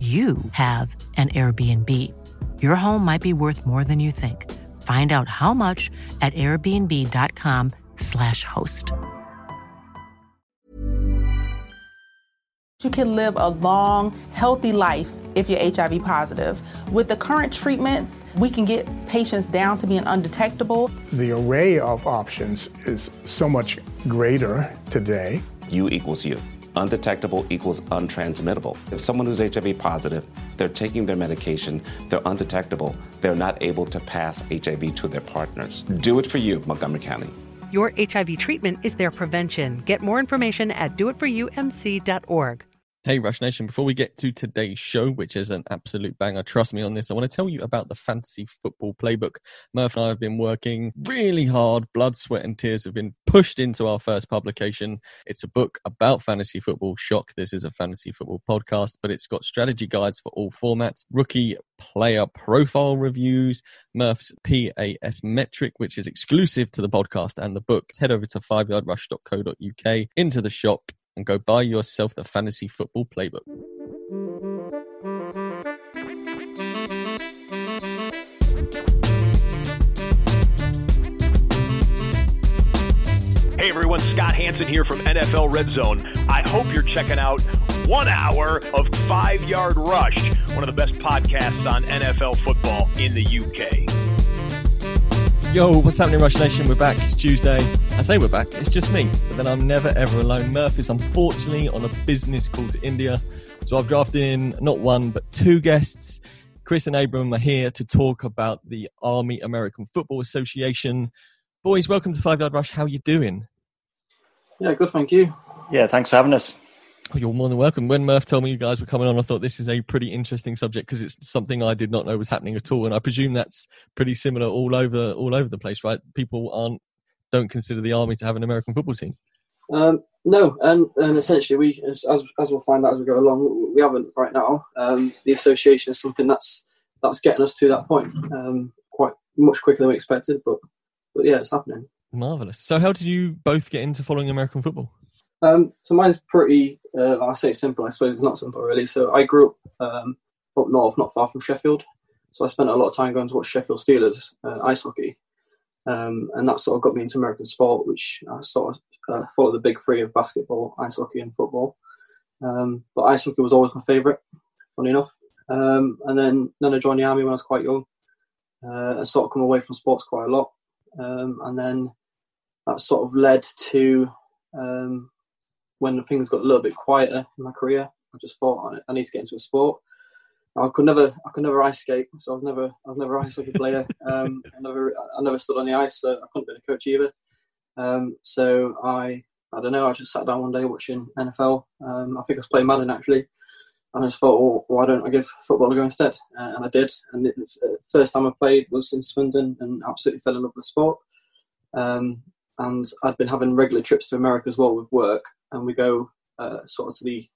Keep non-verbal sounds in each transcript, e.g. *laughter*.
you have an Airbnb. Your home might be worth more than you think. Find out how much at airbnb.com/slash host. You can live a long, healthy life if you're HIV positive. With the current treatments, we can get patients down to being undetectable. The array of options is so much greater today. U equals U. Undetectable equals untransmittable. If someone who's HIV positive, they're taking their medication, they're undetectable, they're not able to pass HIV to their partners. Do it for you, Montgomery County. Your HIV treatment is their prevention. Get more information at doitforumc.org. Hey, Rush Nation, before we get to today's show, which is an absolute banger, trust me on this, I want to tell you about the Fantasy Football Playbook. Murph and I have been working really hard. Blood, sweat, and tears have been pushed into our first publication. It's a book about fantasy football. Shock, this is a fantasy football podcast, but it's got strategy guides for all formats, rookie player profile reviews, Murph's PAS metric, which is exclusive to the podcast and the book. Head over to fiveyardrush.co.uk into the shop and go buy yourself the fantasy football playbook. Everyone, Scott Hanson here from NFL Red Zone. I hope you're checking out one hour of Five Yard Rush, one of the best podcasts on NFL football in the UK. Yo, what's happening, Rush Nation? We're back. It's Tuesday. I say we're back. It's just me, but then I'm never ever alone. Murph is unfortunately on a business call to India, so I've drafted in not one but two guests. Chris and Abram are here to talk about the Army American Football Association. Boys, welcome to Five Yard Rush. How you doing? Yeah, good, thank you. Yeah, thanks for having us. Oh, you're more than welcome. When Murph told me you guys were coming on, I thought this is a pretty interesting subject because it's something I did not know was happening at all, and I presume that's pretty similar all over all over the place, right? People aren't don't consider the army to have an American football team. Um, no, and, and essentially, we as, as as we'll find out as we go along, we haven't right now. Um, the association is something that's that's getting us to that point um, quite much quicker than we expected, but but yeah, it's happening. Marvelous. So, how did you both get into following American football? Um, so mine's pretty. Uh, I say simple. I suppose it's not simple really. So I grew up um, up north, not far from Sheffield. So I spent a lot of time going to watch Sheffield Steelers uh, ice hockey, um, and that sort of got me into American sport, which I sort of uh, followed the big three of basketball, ice hockey, and football. Um, but ice hockey was always my favourite, funny enough. Um, and then then I joined the army when I was quite young. Uh, I sort of come away from sports quite a lot, um, and then that sort of led to um, when things got a little bit quieter in my career, I just thought I need to get into a sport. I could never, I could never ice skate, so I was never, I was never an ice hockey player. *laughs* Um, I never, I never stood on the ice, so I couldn't be a coach either. Um, so I, I don't know, I just sat down one day watching NFL. Um, I think I was playing Madden actually, and I just thought, well, why don't I give football a go instead? Uh, and I did. And the uh, first time I played was in Swindon, and absolutely fell in love with the sport. Um, and I'd been having regular trips to America as well with work, and we go uh, sort of to the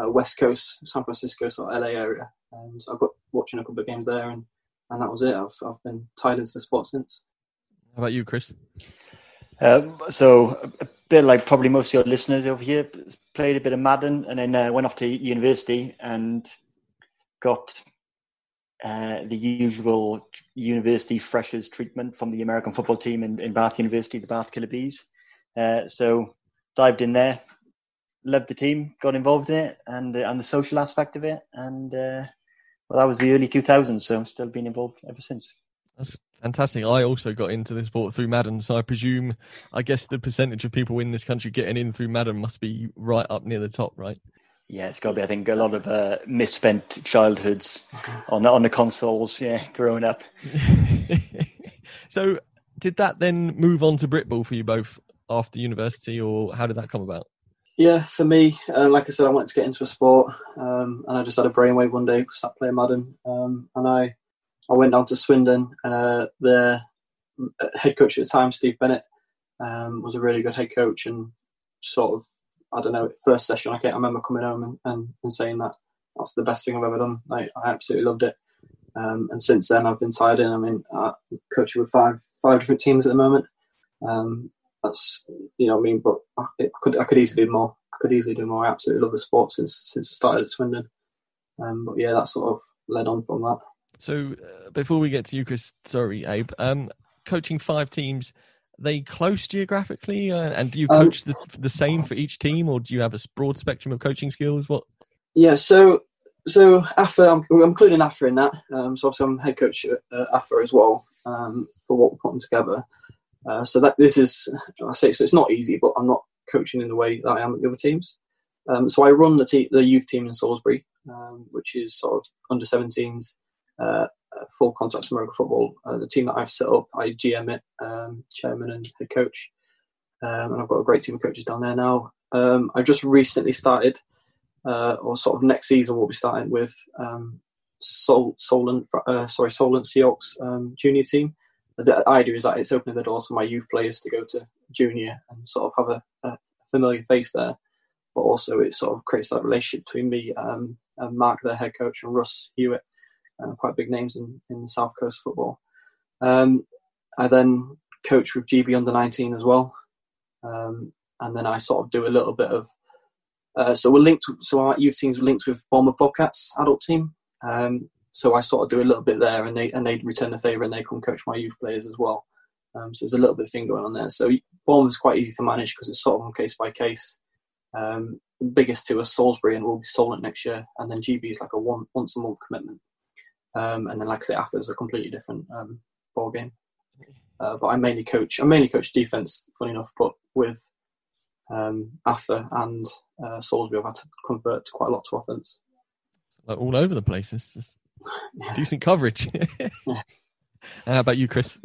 uh, west coast, San Francisco, sort of LA area. And I got watching a couple of games there, and, and that was it. I've, I've been tied into the sport since. How about you, Chris? Um, so a bit like probably most of your listeners over here, played a bit of Madden and then uh, went off to university and got uh, the usual university freshers treatment from the American football team in, in Bath University, the Bath Killer Bees. Uh, so dived in there, loved the team, got involved in it, and and the social aspect of it, and uh, well, that was the early 2000s. So I'm still been involved ever since. That's fantastic. I also got into the sport through Madden, so I presume, I guess the percentage of people in this country getting in through Madden must be right up near the top, right? Yeah, it's got to be. I think a lot of uh, misspent childhoods *laughs* on on the consoles. Yeah, growing up. *laughs* so, did that then move on to Britball for you both after university, or how did that come about? Yeah, for me, uh, like I said, I wanted to get into a sport, um, and I just had a brainwave one day, sat playing Madden, um, and I I went down to Swindon. Uh, the head coach at the time, Steve Bennett, um, was a really good head coach, and sort of I don't know. First session, I, can't remember coming home and, and, and, saying that that's the best thing I've ever done. I, I absolutely loved it. Um, and since then, I've been tied in. I mean, I'm coaching with five five different teams at the moment. Um, that's you know, I mean, but I, could I could easily do more. I could easily do more. I absolutely love the sport since since I started at Swindon. Um, but yeah, that sort of led on from that. So uh, before we get to you, Chris, sorry, Abe, um, coaching five teams, they close geographically, uh, and do you um, coach um, the, the same for each team, or do you have a broad spectrum of coaching skills? What? Yeah, so so AFA, I'm, I'm including AFA in that. Um, so obviously I'm head coach at uh, AFA as well um, for what we're putting together. Uh, so that this is, I say, so it's not easy, but I'm not coaching in the way that I am at the other teams. Um, so I run the, te- the youth team in Salisbury, um, which is sort of under 17s, uh, full contact American football. Uh, the team that I've set up, I GM it, um, chairman and head coach, um, and I've got a great team of coaches down there now. Um, I've just recently started, uh, or sort of next season we'll be starting with um, Sol- Solent, uh, sorry, Solent Seahawks um, junior team. The idea is that it's opening the doors for my youth players to go to junior and sort of have a, a familiar face there, but also it sort of creates that relationship between me um, and Mark, their head coach, and Russ Hewitt, uh, quite big names in, in South Coast football. Um, I then coach with GB under 19 as well. Um, and then I sort of do a little bit of. Uh, so we're linked. So our youth teams are linked with Bournemouth Bobcats adult team. Um, so I sort of do a little bit there, and they and they return the favour, and they come coach my youth players as well. Um, so there's a little bit of thing going on there. So Bournemouth's quite easy to manage because it's sort of on case by case. Um, biggest two are Salisbury and will be Solent next year, and then GB is like a one once a month commitment. Um, and then, like I say, AFA is a completely different um, ball game. Uh, but I mainly coach. I mainly coach defense. Funny enough, but with um, AFA and uh, Salisbury, I've had to convert quite a lot to offense. Like all over the place. It's just *laughs* decent coverage. *laughs* How about you, Chris?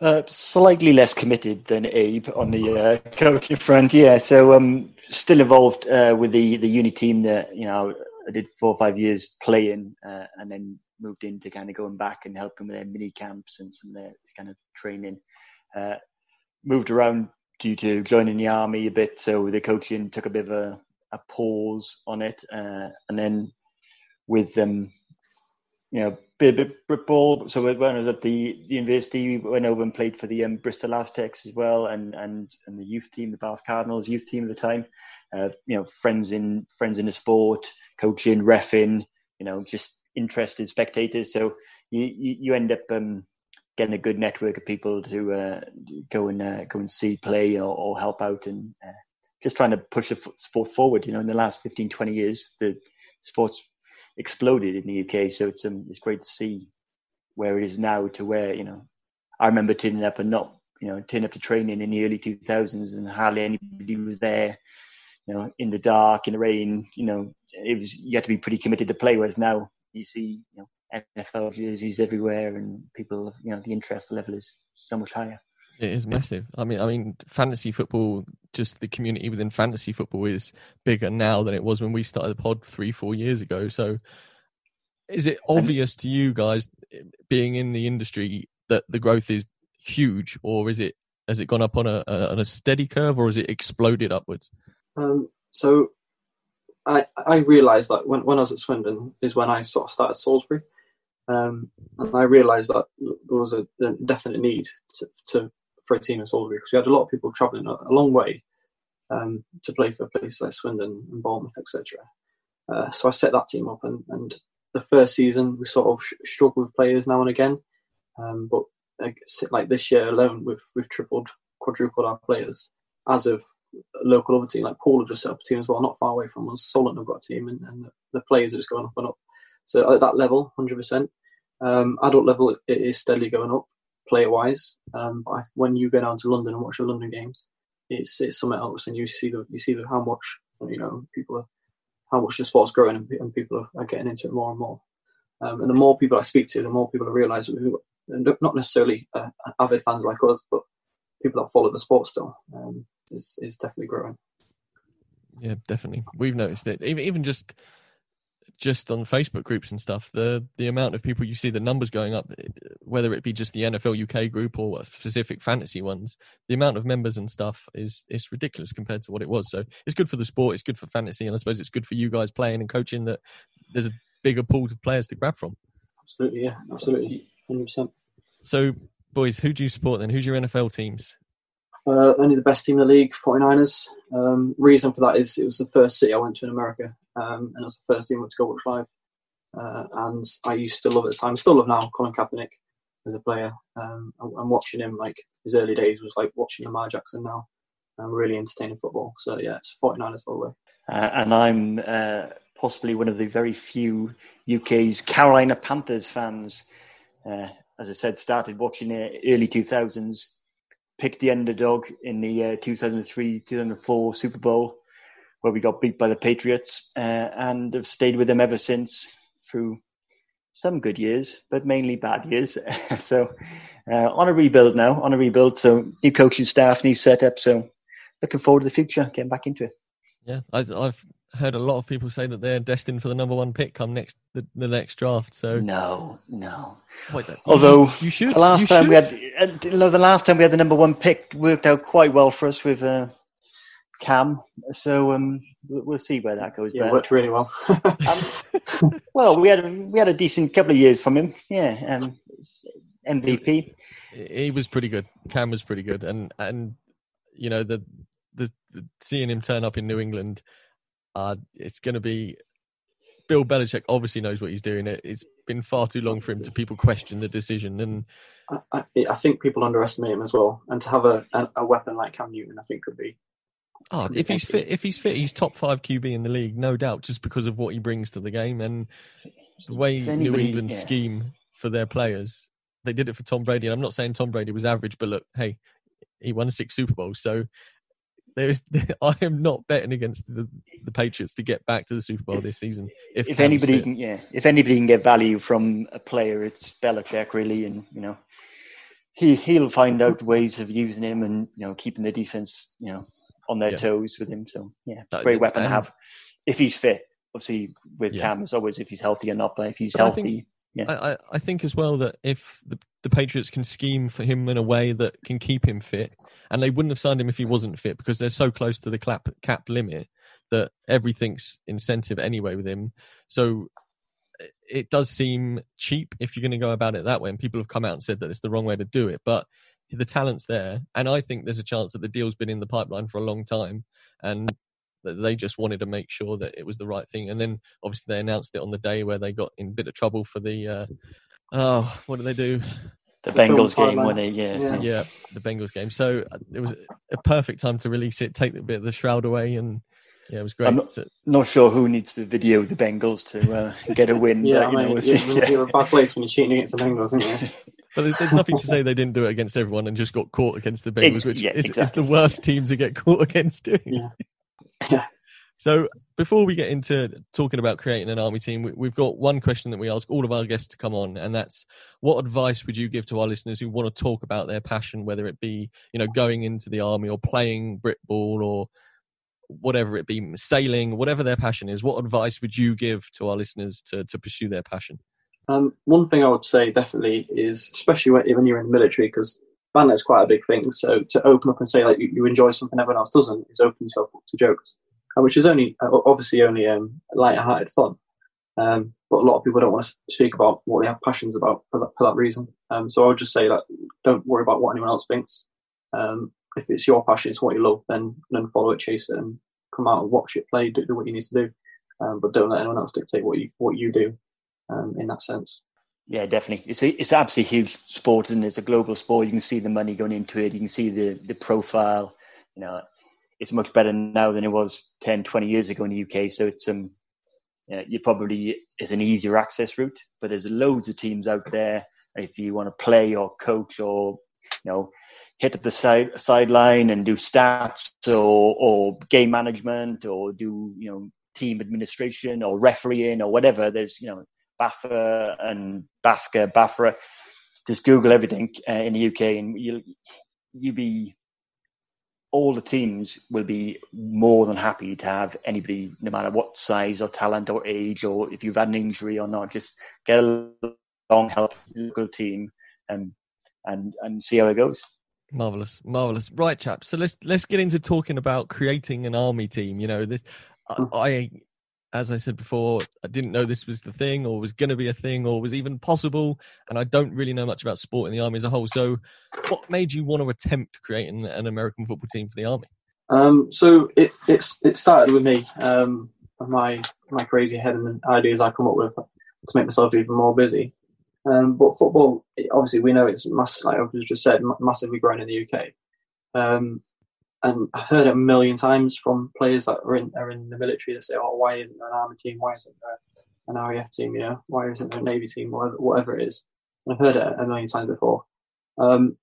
Uh, slightly less committed than Abe on the uh, coaching front. Yeah, so um, still involved uh, with the the uni team that you know I did four or five years playing, uh, and then moved into kind of going back and helping with their mini camps and some of their kind of training. Uh, moved around due to joining the army a bit, so the coaching took a bit of a, a pause on it, uh, and then with them, you know, bit bit Britball. So when I was at the, the university, we went over and played for the um, Bristol Aztecs as well, and and and the youth team, the Bath Cardinals youth team at the time. Uh, you know, friends in friends in the sport, coaching, refing, you know, just interested spectators. So you you, end up um, getting a good network of people to uh, go and uh, go and see play or, or help out and uh, just trying to push the sport forward. You know, in the last 15, 20 years, the sports exploded in the UK. So it's um, it's great to see where it is now to where you know. I remember turning up and not you know turning up to training in the early 2000s and hardly anybody was there. You know, in the dark, in the rain. You know, it was you had to be pretty committed to play. Whereas now you see you know NFL jerseys everywhere, and people, you know, the interest level is so much higher. It is massive. I mean, I mean, fantasy football, just the community within fantasy football is bigger now than it was when we started the pod three, four years ago. So, is it obvious to you guys, being in the industry, that the growth is huge, or is it has it gone up on a, a on a steady curve, or has it exploded upwards? Um, so, I I realised that when when I was at Swindon is when I sort of started Salisbury, um, and I realised that there was a, a definite need to, to for a team in Salisbury because we had a lot of people travelling a, a long way um, to play for places like Swindon and Bournemouth, etc. Uh, so I set that team up, and, and the first season we sort of sh- struggled with players now and again, um, but like this year alone, we've we've tripled, quadrupled our players. As of local other team like Paul have just set up a team as well, not far away from us. Solent have got a team, and, and the players are just going up and up. So at that level, hundred um, percent. Adult level, it is steadily going up player wise. Um, but when you go down to London and watch the London games, it's it's something else, and you see the you see the how much you know people are how much the sport's growing and, and people are, are, getting into it more and more. Um, and the more people I speak to, the more people I realise who not necessarily uh, avid fans like us, but people that follow the sport still um, is is definitely growing. Yeah, definitely. We've noticed it. Even even just just on Facebook groups and stuff, the the amount of people you see the numbers going up, whether it be just the NFL UK group or specific fantasy ones, the amount of members and stuff is is ridiculous compared to what it was. So it's good for the sport, it's good for fantasy, and I suppose it's good for you guys playing and coaching that there's a bigger pool of players to grab from. Absolutely, yeah, absolutely, hundred percent. So, boys, who do you support then? Who's your NFL teams? Uh, only the best team in the league, 49ers. Um, reason for that is it was the first city I went to in America, um, and it was the first team I went to go watch live. Uh, and I used to love at the time, still love now, Colin Kaepernick as a player. Um, and, watching him, like his early days, was like watching Lamar Jackson now. I'm really entertaining football. So yeah, it's 49ers all the way. Uh, and I'm uh, possibly one of the very few UK's Carolina Panthers fans. Uh, as I said, started watching it early 2000s picked the underdog in the uh, 2003 2004 Super Bowl, where we got beat by the Patriots, uh, and have stayed with them ever since through some good years, but mainly bad years. *laughs* so uh, on a rebuild now, on a rebuild. So new coaching staff, new setup. So looking forward to the future, getting back into it. Yeah, I, I've heard a lot of people say that they're destined for the number one pick come next the, the next draft. So no, no. Wait, Although you, you should. The last you time should. we had, uh, the last time we had the number one pick worked out quite well for us with uh, Cam. So um, we'll see where that goes. Yeah, worked really well. *laughs* um, well, we had we had a decent couple of years from him. Yeah, um, MVP. He was pretty good. Cam was pretty good, and and you know the the, the seeing him turn up in New England uh, it's going to be Bill Belichick obviously knows what he's doing. It, it's been far too long for him to people question the decision, and I, I, I think people underestimate him as well. And to have a, a, a weapon like Cam Newton, I think could be. Oh, if he's fit, if he's fit, he's top five QB in the league, no doubt, just because of what he brings to the game and the way anybody, New England yeah. scheme for their players. They did it for Tom Brady, and I'm not saying Tom Brady was average, but look, hey, he won six Super Bowls, so there is *laughs* I am not betting against the, the Patriots to get back to the Super Bowl this season. If, if anybody can, yeah, if anybody can get value from a player, it's Belichick really, and you know, he he'll find out ways of using him and you know keeping the defense you know on their yeah. toes with him. So yeah, great weapon to have if he's fit. Obviously, with yeah. Cam as always, if he's healthy or not, but if he's but healthy. I think, yeah. I, I think as well that if the, the Patriots can scheme for him in a way that can keep him fit, and they wouldn't have signed him if he wasn't fit because they're so close to the cap cap limit that everything's incentive anyway with him. So eh, it does seem cheap if you're going to go about it that way. And people have come out and said that it's the wrong way to do it, but the talent's there, and I think there's a chance that the deal's been in the pipeline for a long time, and they just wanted to make sure that it was the right thing. And then obviously they announced it on the day where they got in a bit of trouble for the. Uh, oh, what did they do? The Bengals game when they yeah, yeah, yeah the Bengals game. So uh, it was a perfect time to release it, take a bit of the shroud away, and yeah, it was great. I'm not, so, not sure who needs to video the Bengals to uh, get a win. *laughs* yeah, but, I mean, you're, yeah. you're a bad place when you're cheating against the Bengals, aren't you? *laughs* But there's, there's, nothing to say they didn't do it against everyone and just got caught against the Bengals, which yeah, is, exactly. is, the worst team to get caught *laughs* against doing. Yeah. Yeah. *laughs* So before we get into talking about creating an army team, we, have got one question that we ask all of our guests to come on, and that's what advice would you give to our listeners who want to talk about their passion, whether it be you know going into the army or playing Britball or whatever it be, sailing, whatever their passion is. What advice would you give to our listeners to to pursue their passion? Um, one thing I would say definitely is, especially when, you're in the military, because is quite a big thing. So to open up and say like you, you enjoy something everyone else doesn't is open yourself up to jokes. Uh, which is only uh, obviously only um, light-hearted fun. Um, but a lot of people don't want to speak about what they have passions about for that, for that reason. Um, so I would just say that don't worry about what anyone else thinks. Um, if it's your passion, it's what you love, then then follow it, chase it, and come out and watch it play. Do, do what you need to do, um, but don't let anyone else dictate what you what you do. Um, in that sense. Yeah, definitely. It's a, it's absolutely huge sport, and it? it's a global sport. You can see the money going into it. You can see the the profile. You know, it's much better now than it was 10, 20 years ago in the UK. So it's um, you, know, you probably is an easier access route, but there's loads of teams out there. If you want to play or coach or you know hit up the side sideline and do stats or or game management or do you know team administration or refereeing or whatever, there's you know BAFA and BAFCA, BAFRA. Just Google everything uh, in the UK and you'll you be all the teams will be more than happy to have anybody, no matter what size or talent or age or if you've had an injury or not, just get a long, healthy local team and and and see how it goes. Marvelous, marvelous. Right, chaps. So let's let's get into talking about creating an army team. You know, this I, I as I said before, I didn't know this was the thing or was going to be a thing or was even possible. And I don't really know much about sport in the Army as a whole. So, what made you want to attempt creating an American football team for the Army? Um, so, it, it's, it started with me, um, my, my crazy head and the ideas I come up with to make myself even more busy. Um, but football, obviously, we know it's mass, like I just said, massively growing in the UK. Um, and I heard it a million times from players that are in are in the military. They say, "Oh, why isn't there an army team? Why isn't there an RAF team? You know, why isn't there a navy team? Whatever, whatever it is." And I've heard it a million times before. Um,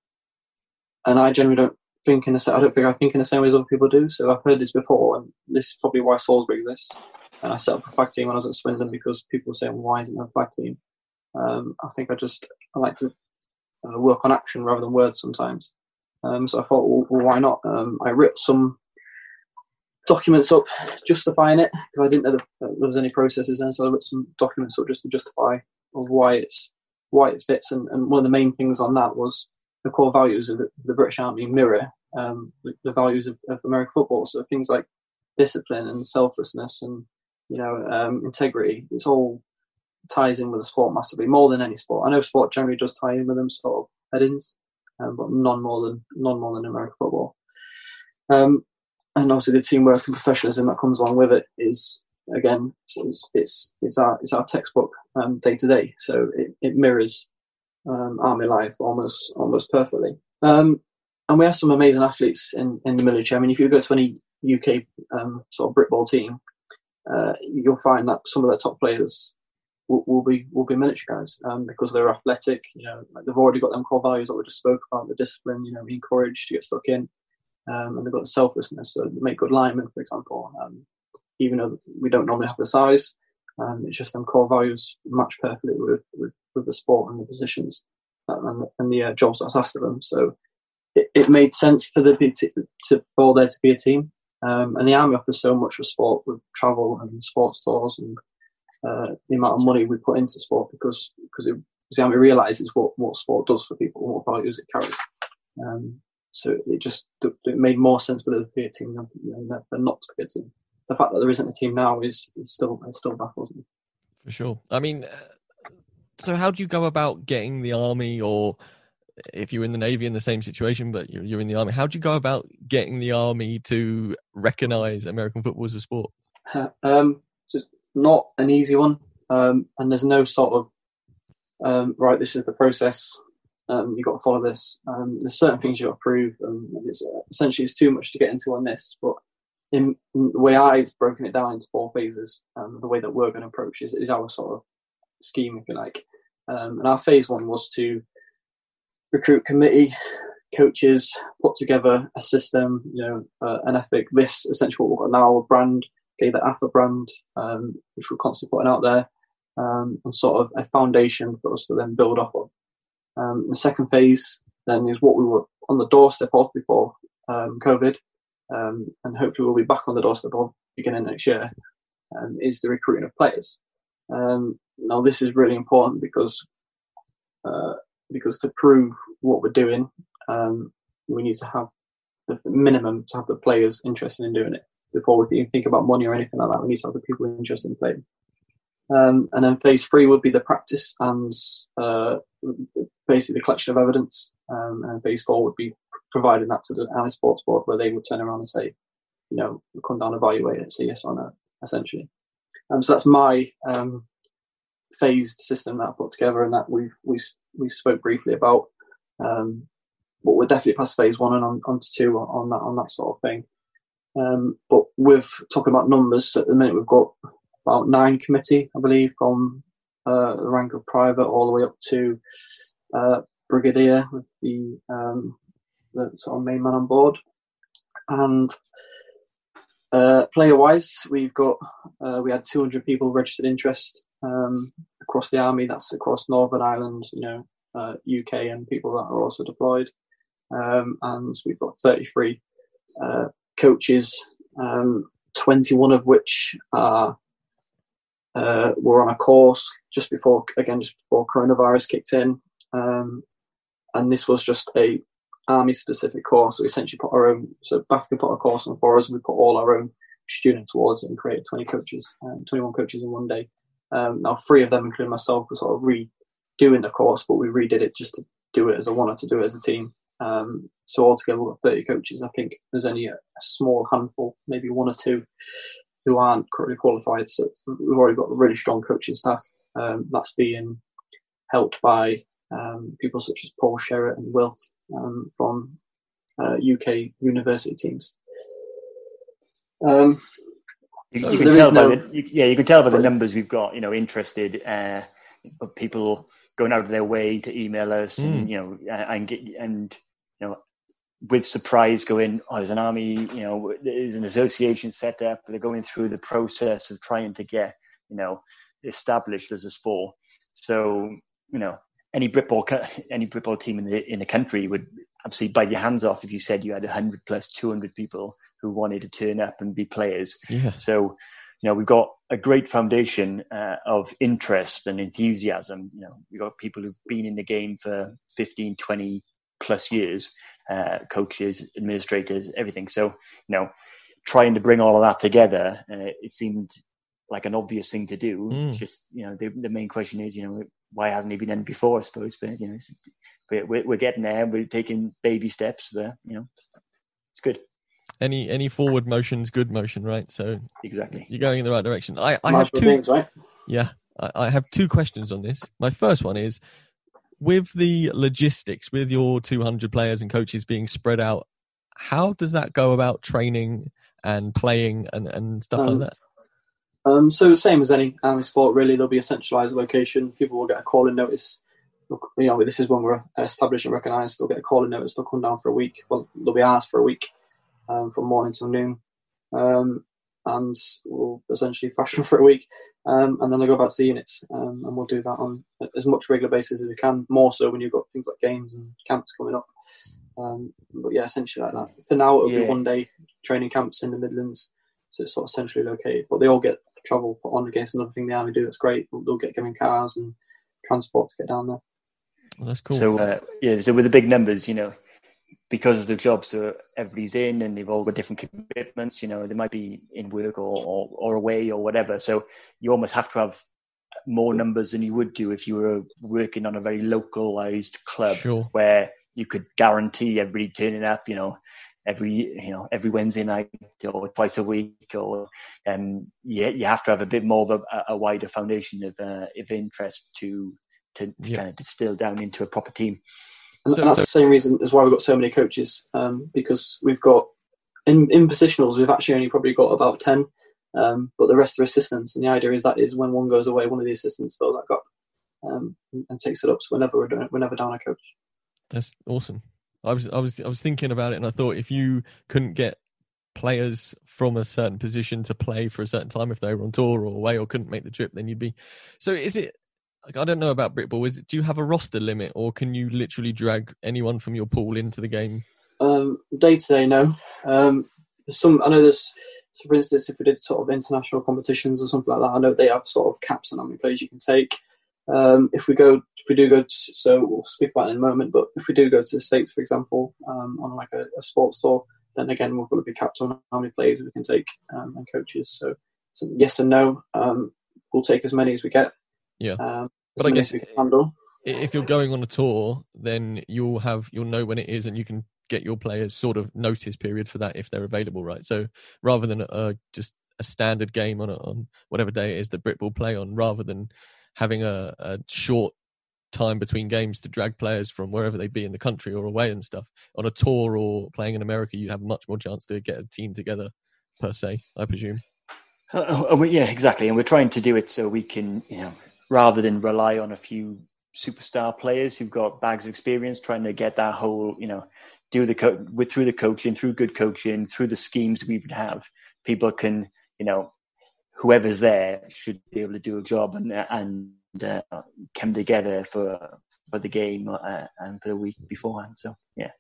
and I generally don't think in the same. I don't think I think in the same way as other people do. So I've heard this before, and this is probably why Salisbury exists. And I set up a flag team when I was at Swindon because people were saying, "Why isn't there a flag team?" Um, I think I just I like to uh, work on action rather than words sometimes. Um, so I thought, well, why not? Um, I ripped some documents up justifying it because I didn't know there was any processes then. So I ripped some documents up just to justify of why it's why it fits. And, and one of the main things on that was the core values of the, the British Army mirror um, the, the, values of, of, American football. So things like discipline and selflessness and you know um, integrity. It's all ties in with the sport massively more than any sport. I know sport generally does tie in with them sort of headings, um, but none more than none more than American football. Um, and obviously the teamwork and professionalism that comes along with it is again it's it's, it's our it's our textbook um, day to day. So it, it mirrors um, army life almost almost perfectly. Um, and we have some amazing athletes in, in the military. I mean, if you go to any UK sort of Britball team, uh, you'll find that some of their top players will, will be will be military guys um, because they're athletic. You know, like they've already got them core values that we just spoke about, the discipline. You know, be encouraged to get stuck in, um, and they've got the selflessness. So they make good linemen, for example. Um, even though we don't normally have the size, um, it's just them core values match perfectly with, with, with the sport and the positions and, and the uh, jobs that's asked of them. So it, it made sense for the to, to for there to be a team. Um, and the army offers so much for sport with travel and sports tours and uh, the amount of money we put into sport because because it, the army realizes what, what sport does for people, what values it carries. Um, so it just it made more sense for the to be a team than, than not to be a team. The fact that there isn't a team now is, is still it still baffles me. For sure. I mean, uh, so how do you go about getting the army, or if you're in the navy in the same situation, but you're, you're in the army, how do you go about getting the army to recognise American football as a sport? um, not an easy one, um, and there's no sort of um, right. This is the process. Um, you've got to follow this. Um, there's certain things you got to prove, and it's uh, essentially it's too much to get into on this. But in, in the way I've broken it down into four phases, um, the way that we're going to approach is, is our sort of scheme, if you like. And our phase one was to recruit committee, coaches, put together a system, you know, uh, an ethic. This essentially what we've got now, a brand the AFA brand, um, which we're constantly putting out there, um, and sort of a foundation for us to then build up on. Um, the second phase then is what we were on the doorstep of before um, COVID, um, and hopefully we'll be back on the doorstep of beginning next year, um, is the recruiting of players. Now this is really important because uh, because to prove what we're doing, we need to have the minimum to have the players interested in doing it before we even think about money or anything like that. We need to have the people interested in playing. Um, and then phase three would be the practice and uh, basically the collection of evidence. Um, and phase four would be providing that to the Army Sports Board where they would turn around and say, you know, come down, evaluate it, say yes or no, essentially. Um, so that's my um, phased system that I put together and that we we we spoke briefly about. Um, but we're definitely past phase one and on, on to two on that on that sort of thing. Um, but with talking about numbers, at the minute we've got about nine committee, I believe, from uh, the rank of private all the way up to uh, brigadier with the, um, the sort of main man on board. And uh, player wise, we've got uh, we had 200 people registered interest um, across the army. That's across Northern Ireland, you know, UK, uh, and people that are also deployed. Um, and we've got 33 uh, coaches, um, 21 of which are uh, were on a course just before, again, just before coronavirus kicked in. Um, and this was just a army specific course. So we essentially put our own, so BAFCA put a course on for us and we put all our own students towards it and created 20 coaches, um, 21 coaches in one day. Um, now, three of them, including myself, were sort of redoing the course, but we redid it just to do it as I wanted to do it as a team. Um, so altogether, we've got 30 coaches. I think there's only a, a, small handful, maybe one or two, who aren't currently qualified. So we've already got a really strong coaching staff. Um, that's being helped by um, people such as Paul Sherritt and Wilf um, from uh, UK university teams. Um, you, you can tell no, by the, you, yeah, you can tell by the numbers we've got. You know, interested uh, people going out of their way to email us, mm. and hmm. you know, and get and you know, with surprise going, oh, there's an army, you know, there's an association set up. They're going through the process of trying to get, you know, established as a sport. So, you know, any Britball, any Britball team in the in the country would absolutely bite your hands off if you said you had 100 plus 200 people who wanted to turn up and be players. Yeah. So, you know, we've got a great foundation uh, of interest and enthusiasm. You know, we've got people who've been in the game for 15, 20 plus years, uh, coaches, administrators, everything. So, you know, trying to bring all of that together, uh, it seemed like an obvious thing to do. Mm. Just, you know, the, the main question is, you know, why hasn't he been in before? I suppose, but you know, we're, we're getting there. We're taking baby steps there. You know, it's good. Any any forward motion's good motion, right? So exactly, you're going in the right direction. I, I have two. Things, right? Yeah, I, I have two questions on this. My first one is with the logistics, with your 200 players and coaches being spread out, how does that go about training and playing and, and stuff um, like that? Um, so same as any army sport, really, there'll be a centralised location. People will get a call in notice. You know, this is when we're established and recognised. They'll get a call in notice. They'll come down for a week. Well, they'll be asked for a week um, from morning till noon, um, and we'll essentially fashion *laughs* for a week, um, and then they'll go back to the units, um, and we'll do that on as much regular basis as we can. More so when you've got things like games and camps coming up. Um, but yeah, essentially like that. For now, it'll yeah. be one day training camps in the Midlands, so it's sort of centrally located. But they all get travel put on against another thing the army do. That's great. They'll, they'll get given cars and transport to get down there. Well, that's cool. So uh, yeah, so with the big numbers, you know, because of the jobs that everybody's in and they've all got different commitments, you know, they might be in work or, or, or away or whatever. So you almost have to have more numbers than you would do if you were working on a very localized club sure. where you could guarantee everybody turning up, you know, every you know every Wednesday night or twice a week, or um, you you have to have a bit more of a, a wider foundation of uh, of interest to to, to yeah. kind of distill down into a proper team. And, so, that's the same reason as why we've got so many coaches, um, because we've got in in positionals we've actually only probably got about ten, um, but the rest are assistants. And the idea is that is when one goes away, one of the assistants fills that gap um, and, and, takes it up. So whenever we're doing, whenever down a coach. That's awesome. I was I was I was thinking about it, and I thought if you couldn't get players from a certain position to play for a certain time if they were on tour or away or couldn't make the trip then you'd be so is it like I don't know about Britball. Is it, do you have a roster limit, or can you literally drag anyone from your pool into the game? Um, day to day, no. Um, some I know there's so for instance, if we did sort of international competitions or something like that, I know they have sort of caps on how many players you can take. Um, if we go, if we do go, to, so we'll speak about in a moment. But if we do go to the states, for example, um, on like a, a, sports tour, then again we're going to be capped on how many players we can take um, and coaches. So, so, yes and no. Um, we'll take as many as we get. Yeah. Um, but I guess if you're going on a tour, then you'll have you'll know when it is, and you can get your players sort of notice period for that if they're available, right? So rather than uh, just a standard game on a, on whatever day it is that Brit will play on, rather than having a, a short time between games to drag players from wherever they be in the country or away and stuff on a tour or playing in America, you'd have much more chance to get a team together per se, I presume. Uh, uh yeah, exactly. And we're trying to do it so we can, you know, rather than rely on a few superstar players who've got bags of experience trying to get that whole, you know, do the co- with through the coaching, through good coaching, through the schemes we would have, people can, you know, whoever's there should be able to do a job and and uh, come together for for the game uh, and for the week beforehand. So yeah,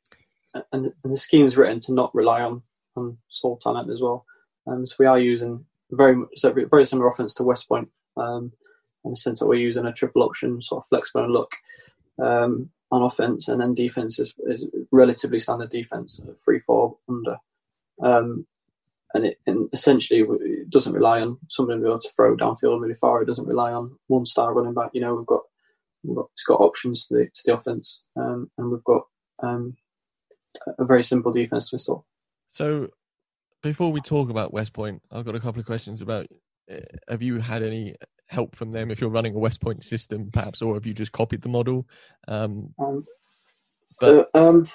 and, and the scheme is written to not rely on on sole talent as well. Um, so we are using very very similar offense to West Point. Um, in the sense that we're using a triple option, sort of flexible look um, on offense, and then defense is, is relatively standard defense, three four under, um, and it and essentially it doesn't rely on somebody to be able to throw downfield really far. It doesn't rely on one star running back. You know, we've got we've got it's got options to the to the offense, um, and we've got um, a very simple defense to install. So, before we talk about West Point, I've got a couple of questions about. Uh, have you had any help from them if you're running a West Point system, perhaps, or have you just copied the model? Um, um, but, um,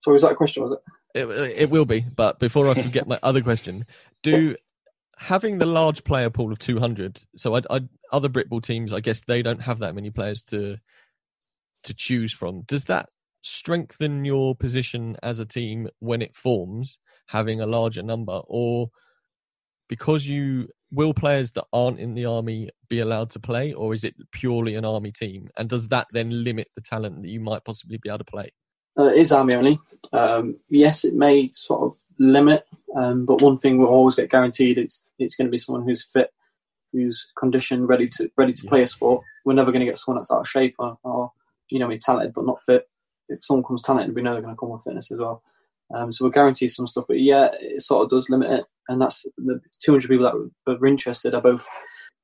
so was that a question? Was it? It, it will be, but before I forget my other question, do having the large player pool of 200. So I, I, other Britball teams, I guess they don't have that many players to to choose from. Does that strengthen your position as a team when it forms, having a larger number, or because you will players that aren't in the army be allowed to play, or is it purely an army team? And does that then limit the talent that you might possibly be able to play? Uh, it is army only. Um, yes, it may sort of limit, um, but one thing we'll always get guaranteed it's it's going to be someone who's fit, who's conditioned, ready to ready to yeah. play a sport. We're never going to get someone that's out of shape or, or you know, talented but not fit. If someone comes talented, we know they're going to come with fitness as well. Um, so we're guaranteed some stuff, but yeah, it sort of does limit it. And that's the 200 people that are interested are both,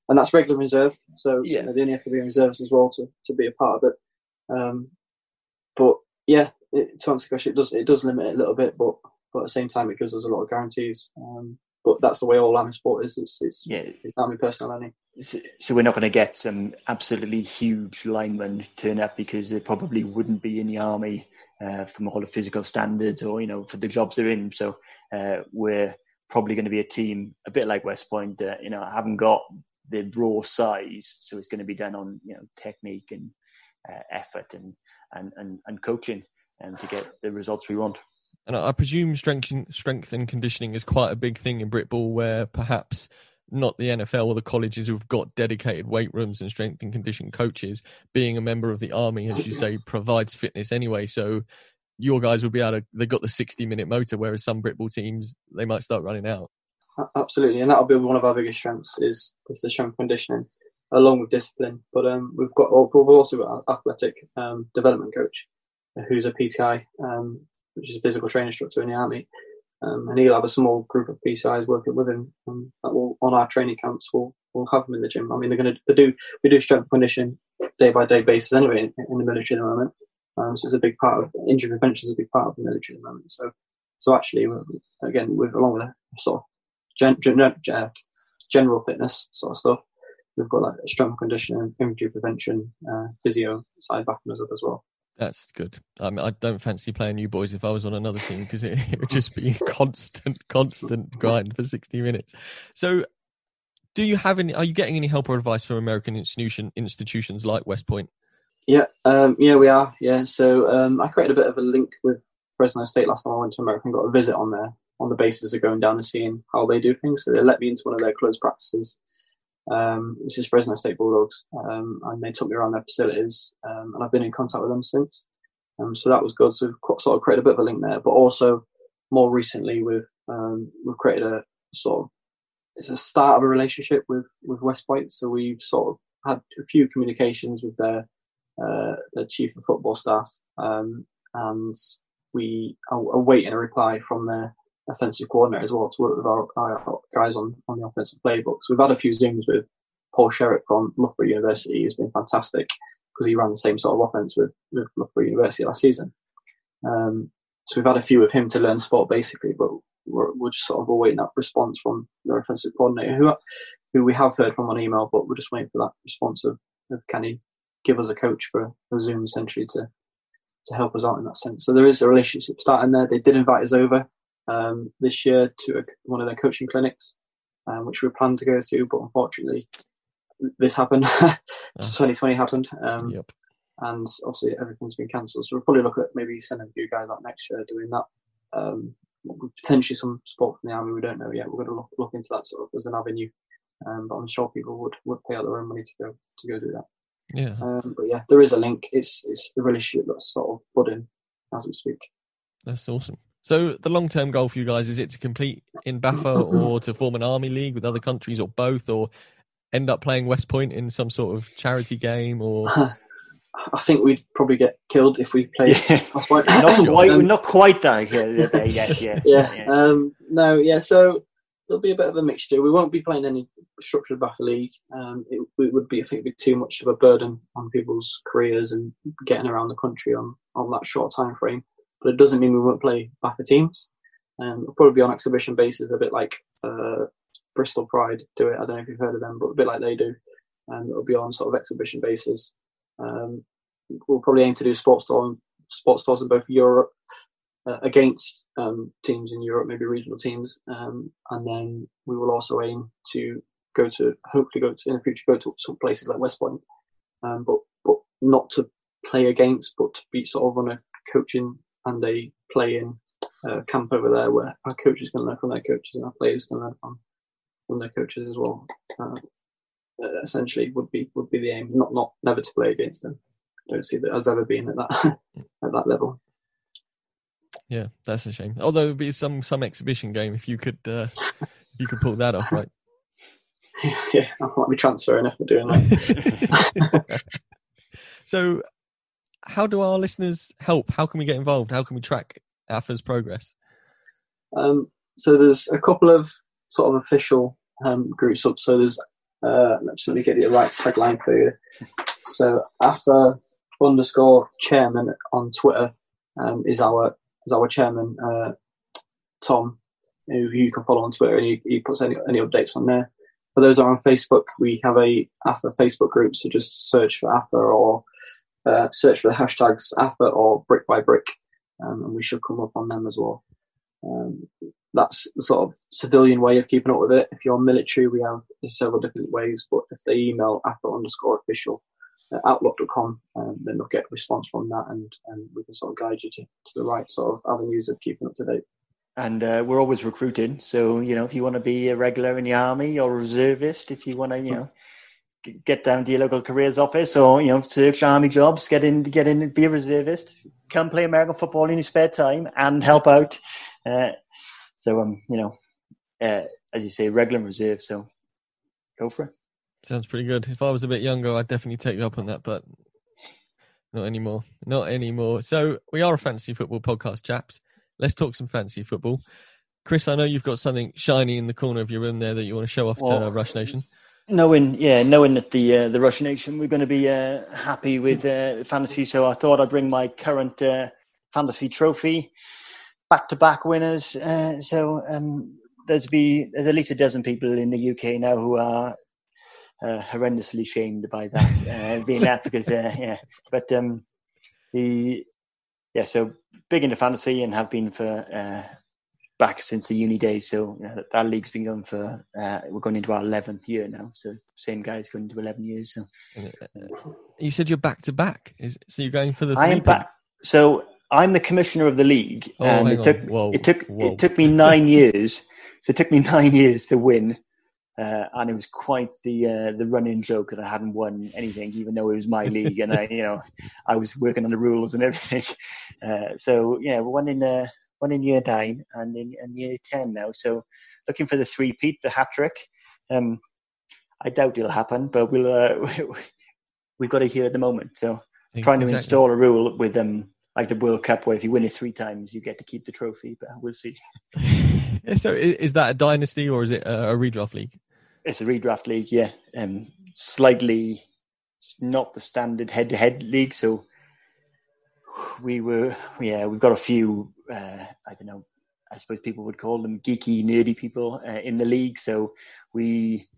and that's regular reserve. So yeah, you know, they only have to be in reserves as well to, to be a part of it. Um, but yeah, it, to answer the question, it does it does limit it a little bit, but but at the same time, it gives us a lot of guarantees. Um, but that's the way all army sport is. It's it's yeah. it's army personnel only. So, so we're not going to get some absolutely huge linemen turn up because they probably wouldn't be in the army uh, from all the physical standards or you know for the jobs they're in. So uh, we're probably going to be a team a bit like West Point. Uh, you know, haven't got the raw size, so it's going to be done on you know technique and uh, effort and and and, and coaching and um, to get the results we want. And I presume strength, strength and conditioning is quite a big thing in Britball, where perhaps not the NFL or the colleges who've got dedicated weight rooms and strength and conditioning coaches. Being a member of the army, as you say, provides fitness anyway. So your guys will be able to. They've got the sixty-minute motor, whereas some Britball teams they might start running out. Absolutely, and that'll be one of our biggest strengths is is the strength conditioning, along with discipline. But um, we've got we've also got an athletic um, development coach, who's a PTI, um, which is a physical training instructor in the army. Um, and he'll have a small group of PTIs working with him um, that will, on our training camps. We'll, we'll have them in the gym. I mean, they're going to do we do strength conditioning day by day basis anyway in, in, the military at the moment. Um, so it's a big part of injury prevention is a big part of the military at the moment. So so actually, again, with along with sort of gen, gen, uh, general fitness sort of stuff, we've got like strength conditioning, injury prevention, uh, physio side backing us up as well. That's good. I mean, I don't fancy playing you boys if I was on another team because it, it, would just be a *laughs* constant, constant grind for 60 minutes. So, do you have any? Are you getting any help or advice from American institution institutions like West Point? Yeah, um, yeah, we are. Yeah, so um, I created a bit of a link with Fresno State last time I went to America and got a visit on there. on the basis of going down and seeing how they do things. So they let me into one of their closed practices. Um, this is Fresno State Bulldogs, um, and they took me around their facilities, um, and I've been in contact with them since. Um, so that was good. So sort of created a bit of a link there, but also more recently we've we've created a sort of it's a start of a relationship with with West Point. So we've sort of had a few communications with their uh, their chief of football staff, um, and we are awaiting a reply from the offensive coordinator as well to work with our, our guys on, on the offensive playbook. So we've had a few zooms with Paul Sherritt from Loughborough University. He's been fantastic because he ran the same sort of offense with, with Loughborough University last season. Um, so we've had a few of him to learn sport basically, but we're, we're just sort of awaiting that response from their offensive coordinator, who who we have heard from on email, but we're just waiting for that response of, of can he give us a coach for, for Zoom essentially to to help us out in that sense. So there is a relationship starting there. They did invite us over um, this year to a, one of their coaching clinics, um, which we planned to go to, but unfortunately this happened. *laughs* 2020 happened. Um, yep. And obviously everything's been cancelled. So we'll probably look at maybe sending a few guys out next year doing that. Um, potentially some support from the army. We don't know yet. We're going to look, look into that sort of as an avenue. Um, but I'm sure people would, would pay out their own money to go to go do that. Yeah. Um, but yeah, there is a link. It's it's the relationship that's sort of budding as we speak. That's awesome. So the long term goal for you guys is it to compete in BAFA or to form an army league with other countries or both or end up playing West Point in some sort of charity game or *laughs* I think we'd probably get killed if we played *laughs* yeah. West Point. not, *laughs* quite, um, not quite that yeah, yes, yes, yeah. yeah. Um, no, yeah, so there'll be a bit of a mixture. We won't be playing any structured BAFA league. Um, it, it, would be, I think, be too much of a burden on people's careers and getting around the country on, on that short time frame. But it doesn't mean we won't play BAFA teams. Um, we'll probably be on exhibition basis, a bit like uh, Bristol Pride do it. I don't know if you've heard of them, but a bit like they do. And it'll be on sort of exhibition basis. Um, we'll probably aim to do sports store sports stores in both Europe uh, against um, teams in Europe, maybe regional teams, um, and then we will also aim to go to hopefully go to in the future go to some places like West Point, um, but but not to play against, but to be sort of on a coaching and a playing uh, camp over there where our coaches can learn from their coaches and our players can learn from from their coaches as well. Uh, essentially, would be would be the aim. Not not never to play against them. I don't see that as ever being at that *laughs* at that level. Yeah, that's a shame. Although it'd be some some exhibition game if you could uh, you could pull that off, right? *laughs* yeah, I might be transferring if we're doing that. *laughs* so, how do our listeners help? How can we get involved? How can we track AFA's progress? Um, so there's a couple of sort of official um, groups up. So there's uh, let's let me get the right tagline for you. So AFA underscore chairman on Twitter um, is our is our chairman uh, Tom, who you can follow on Twitter, and he, he puts any any updates on there. For those are on Facebook, we have a AFA Facebook group, so just search for AFA or uh, search for the hashtags AFA or Brick by Brick, um, and we should come up on them as well. Um, that's the sort of civilian way of keeping up with it. If you're military, we have several different ways, but if they email AFA underscore official outlook.com, um, then they'll get a response from that and, and we can sort of guide you to, to the right sort of avenues of keeping up to date. And uh, we're always recruiting. So, you know, if you want to be a regular in the army or a reservist, if you want to, you know, get down to your local careers office or, you know, search army jobs, get in, get in, be a reservist, come play American football in your spare time and help out. Uh, so, um, you know, uh, as you say, regular reserve. So go for it. Sounds pretty good. If I was a bit younger, I'd definitely take you up on that, but not anymore. Not anymore. So we are a fantasy football podcast, chaps. Let's talk some fantasy football. Chris, I know you've got something shiny in the corner of your room there that you want to show off well, to uh, Rush Nation. Knowing, yeah, knowing that the uh, the Rush Nation we're going to be uh, happy with uh, fantasy, so I thought I'd bring my current uh, fantasy trophy, back to back winners. Uh, so um, there's be there's at least a dozen people in the UK now who are uh, horrendously shamed by that uh, *laughs* being that because uh, yeah, but um, the yeah, so big into fantasy and have been for uh, back since the uni days. So you know, that, that, league's been going for uh, we're going into our eleventh year now. So same guys going into eleven years. So you said you're back to back. Is so you're going for the? I am back. So I'm the commissioner of the league, Oh, and it took. Whoa, it took whoa. it took me nine *laughs* years. So it took me nine years to win, uh, and it was quite the uh, the running joke that I hadn't won anything, even though it was my *laughs* league, and I you know I was working on the rules and everything. *laughs* Uh, so yeah, we're one in uh, one in year nine and in, in year ten now. So looking for the three peat, the hat trick. Um, I doubt it'll happen, but we'll uh, *laughs* we've got it here at the moment. So trying to Exactly. install a rule with um like the World Cup where if you win it three times you get to keep the trophy, but we'll see. So is that a dynasty or is it a redraft league? It's a redraft league, yeah. Um, slightly not the standard head-to-head league, so we were yeah we've got a few uh, I don't know I suppose people would call them geeky nerdy people uh, in the league. So we